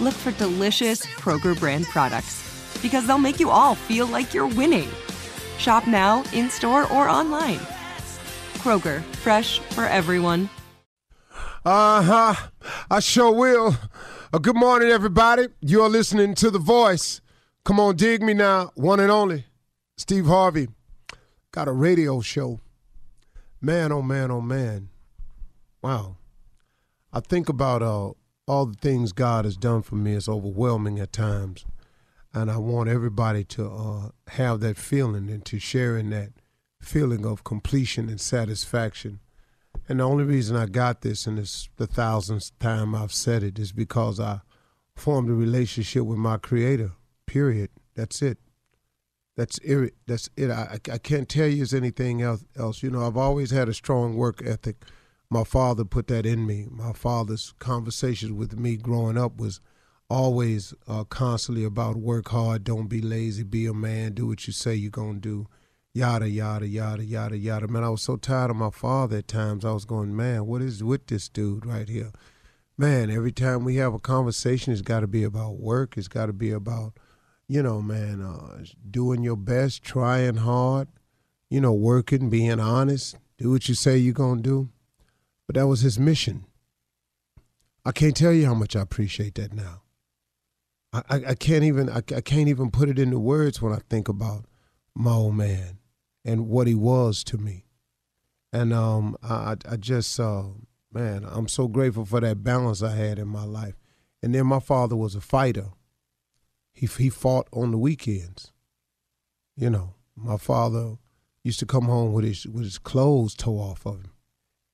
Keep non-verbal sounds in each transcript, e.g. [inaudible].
look for delicious Kroger brand products because they'll make you all feel like you're winning. Shop now, in store, or online. Kroger, fresh for everyone. Uh huh. I sure will. Uh, good morning, everybody. You're listening to The Voice. Come on, dig me now. One and only. Steve Harvey. Got a radio show. Man, oh man, oh man. Wow. I think about uh, all the things God has done for me. is overwhelming at times. And I want everybody to uh, have that feeling and to share in that feeling of completion and satisfaction. And the only reason I got this, and it's the thousandth time I've said it, is because I formed a relationship with my Creator. Period. That's it. That's it. That's it. I, I can't tell you anything else, else. You know, I've always had a strong work ethic. My father put that in me. My father's conversations with me growing up was always uh, constantly about work hard, don't be lazy, be a man, do what you say you're gonna do, yada yada yada yada yada. Man, I was so tired of my father at times. I was going, man, what is with this dude right here? Man, every time we have a conversation, it's got to be about work. It's got to be about, you know, man, uh, doing your best, trying hard, you know, working, being honest, do what you say you're gonna do. But that was his mission. I can't tell you how much I appreciate that now. I, I can't even I, I can't even put it into words when I think about my old man and what he was to me. And um, I I just uh, man, I'm so grateful for that balance I had in my life. And then my father was a fighter. He he fought on the weekends. You know, my father used to come home with his with his clothes tore off of him.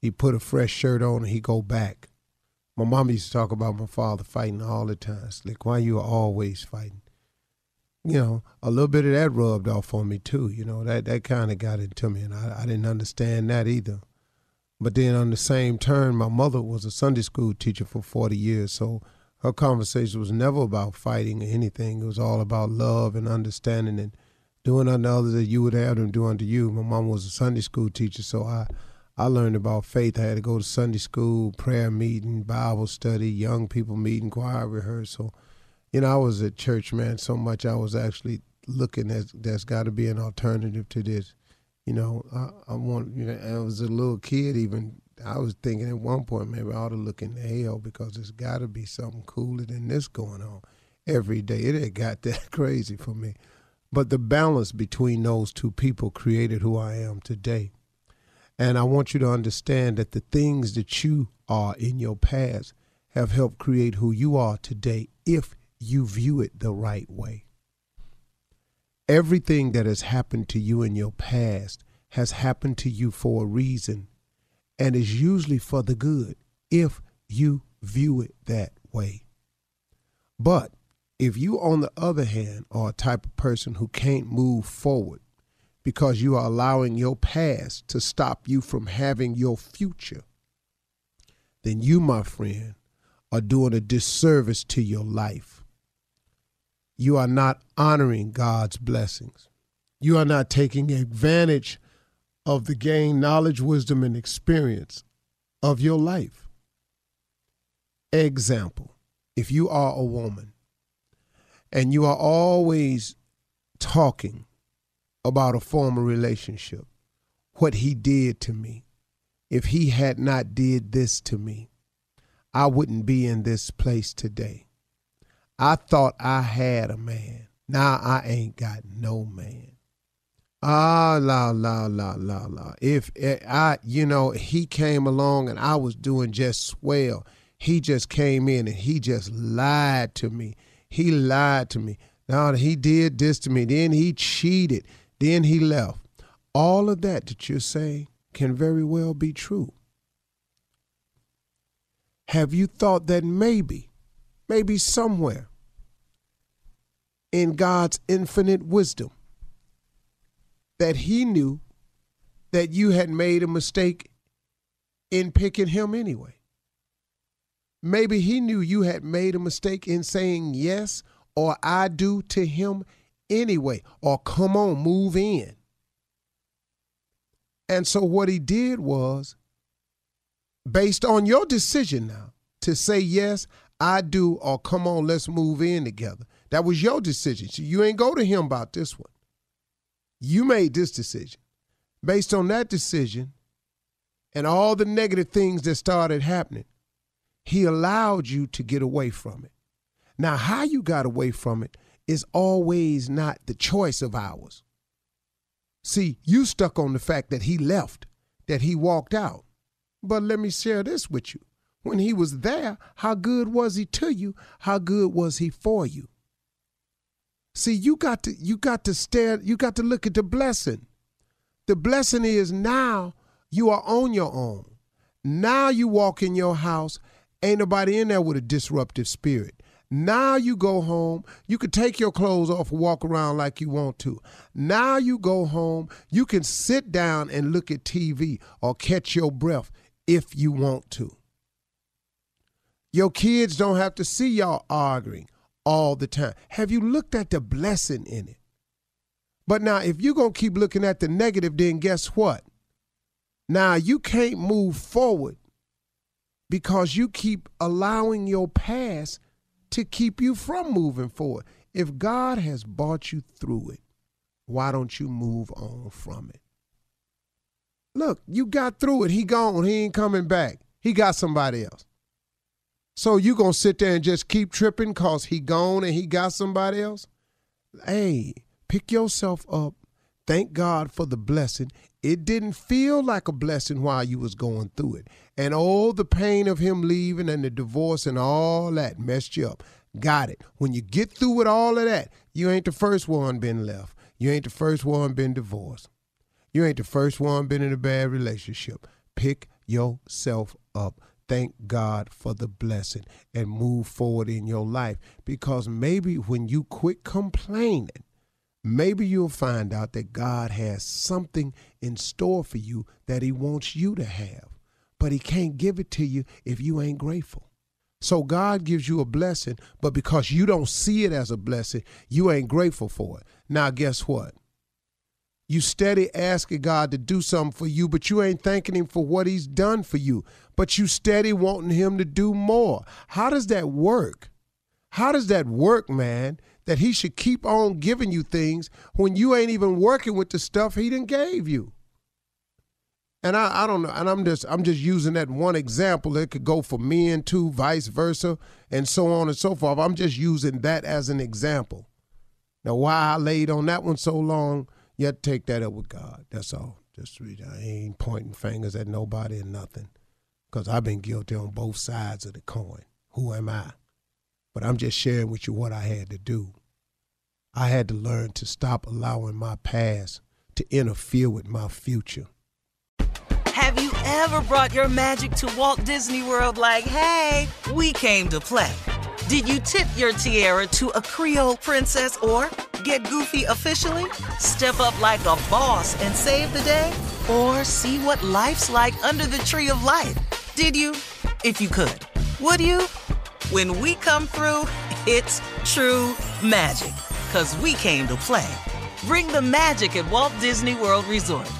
He put a fresh shirt on and he go back. My mom used to talk about my father fighting all the time. Like, why you always fighting? You know, a little bit of that rubbed off on me too. You know, that that kind of got into me, and I, I didn't understand that either. But then on the same turn, my mother was a Sunday school teacher for 40 years, so her conversation was never about fighting or anything. It was all about love and understanding and doing unto others that you would have them do unto you. My mom was a Sunday school teacher, so I I learned about faith. I had to go to Sunday school, prayer meeting, Bible study, young people meeting, choir rehearsal. You know, I was at church, man, so much I was actually looking at there's got to be an alternative to this. You know, I, I want, you know, I was a little kid even, I was thinking at one point maybe I ought to look in hell because there's got to be something cooler than this going on every day. It had got [laughs] that crazy for me. But the balance between those two people created who I am today. And I want you to understand that the things that you are in your past have helped create who you are today if you view it the right way. Everything that has happened to you in your past has happened to you for a reason and is usually for the good if you view it that way. But if you, on the other hand, are a type of person who can't move forward because you are allowing your past to stop you from having your future, then you, my friend, are doing a disservice to your life. You are not honoring God's blessings. You are not taking advantage of the gain knowledge, wisdom, and experience of your life. Example if you are a woman and you are always talking about a former relationship, what he did to me, if he had not did this to me, I wouldn't be in this place today. I thought I had a man. Now I ain't got no man. Ah, la, la, la, la, la. If eh, I, you know, he came along and I was doing just swell, he just came in and he just lied to me. He lied to me. Now he did this to me. Then he cheated. Then he left. All of that that you're saying can very well be true. Have you thought that maybe, maybe somewhere in God's infinite wisdom, that He knew that you had made a mistake in picking Him anyway? Maybe He knew you had made a mistake in saying yes or I do to Him anyway, or come on, move in. And so what He did was based on your decision now to say yes, I do, or come on, let's move in together. That was your decision. So you ain't go to him about this one. You made this decision. Based on that decision and all the negative things that started happening, he allowed you to get away from it. Now, how you got away from it is always not the choice of ours. See, you stuck on the fact that he left, that he walked out. But let me share this with you. When he was there, how good was he to you? How good was he for you? See, you got to you got to stare, you got to look at the blessing. The blessing is now you are on your own. Now you walk in your house, ain't nobody in there with a disruptive spirit. Now you go home, you can take your clothes off and walk around like you want to. Now you go home, you can sit down and look at TV or catch your breath if you want to. Your kids don't have to see y'all arguing all the time. Have you looked at the blessing in it? But now, if you're going to keep looking at the negative, then guess what? Now, you can't move forward because you keep allowing your past to keep you from moving forward. If God has brought you through it, why don't you move on from it? Look, you got through it. He gone. He ain't coming back. He got somebody else. So you gonna sit there and just keep tripping cause he gone and he got somebody else? Hey, pick yourself up. Thank God for the blessing. It didn't feel like a blessing while you was going through it. And all the pain of him leaving and the divorce and all that messed you up. Got it. When you get through with all of that, you ain't the first one been left. You ain't the first one been divorced. You ain't the first one been in a bad relationship. Pick yourself up. Thank God for the blessing and move forward in your life because maybe when you quit complaining, maybe you'll find out that God has something in store for you that He wants you to have, but He can't give it to you if you ain't grateful. So God gives you a blessing, but because you don't see it as a blessing, you ain't grateful for it. Now, guess what? You steady asking God to do something for you, but you ain't thanking Him for what He's done for you. But you steady wanting Him to do more. How does that work? How does that work, man? That He should keep on giving you things when you ain't even working with the stuff He didn't gave you. And I, I don't know, and I'm just I'm just using that one example. It could go for men too, vice versa, and so on and so forth. I'm just using that as an example. Now, why I laid on that one so long, you have to take that up with God. That's all. Just read. I ain't pointing fingers at nobody and nothing, because I've been guilty on both sides of the coin. Who am I? But I'm just sharing with you what I had to do. I had to learn to stop allowing my past to interfere with my future. Have you ever brought your magic to Walt Disney World like, hey, we came to play? Did you tip your tiara to a Creole princess or get goofy officially? Step up like a boss and save the day? Or see what life's like under the tree of life? Did you? If you could. Would you? When we come through, it's true magic. Cause we came to play. Bring the magic at Walt Disney World Resort.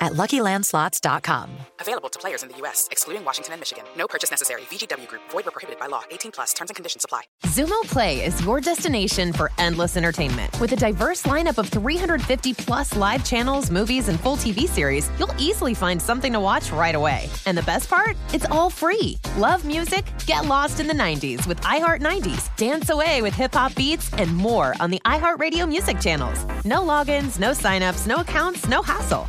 at LuckyLandSlots.com. Available to players in the U.S., excluding Washington and Michigan. No purchase necessary. VGW Group. Void where prohibited by law. 18 plus. Terms and conditions apply. Xumo Play is your destination for endless entertainment. With a diverse lineup of 350 plus live channels, movies, and full TV series, you'll easily find something to watch right away. And the best part? It's all free. Love music? Get lost in the 90s with iHeart 90s. Dance away with hip hop beats and more on the iHeartRadio music channels. No logins, no signups, no accounts, no hassle.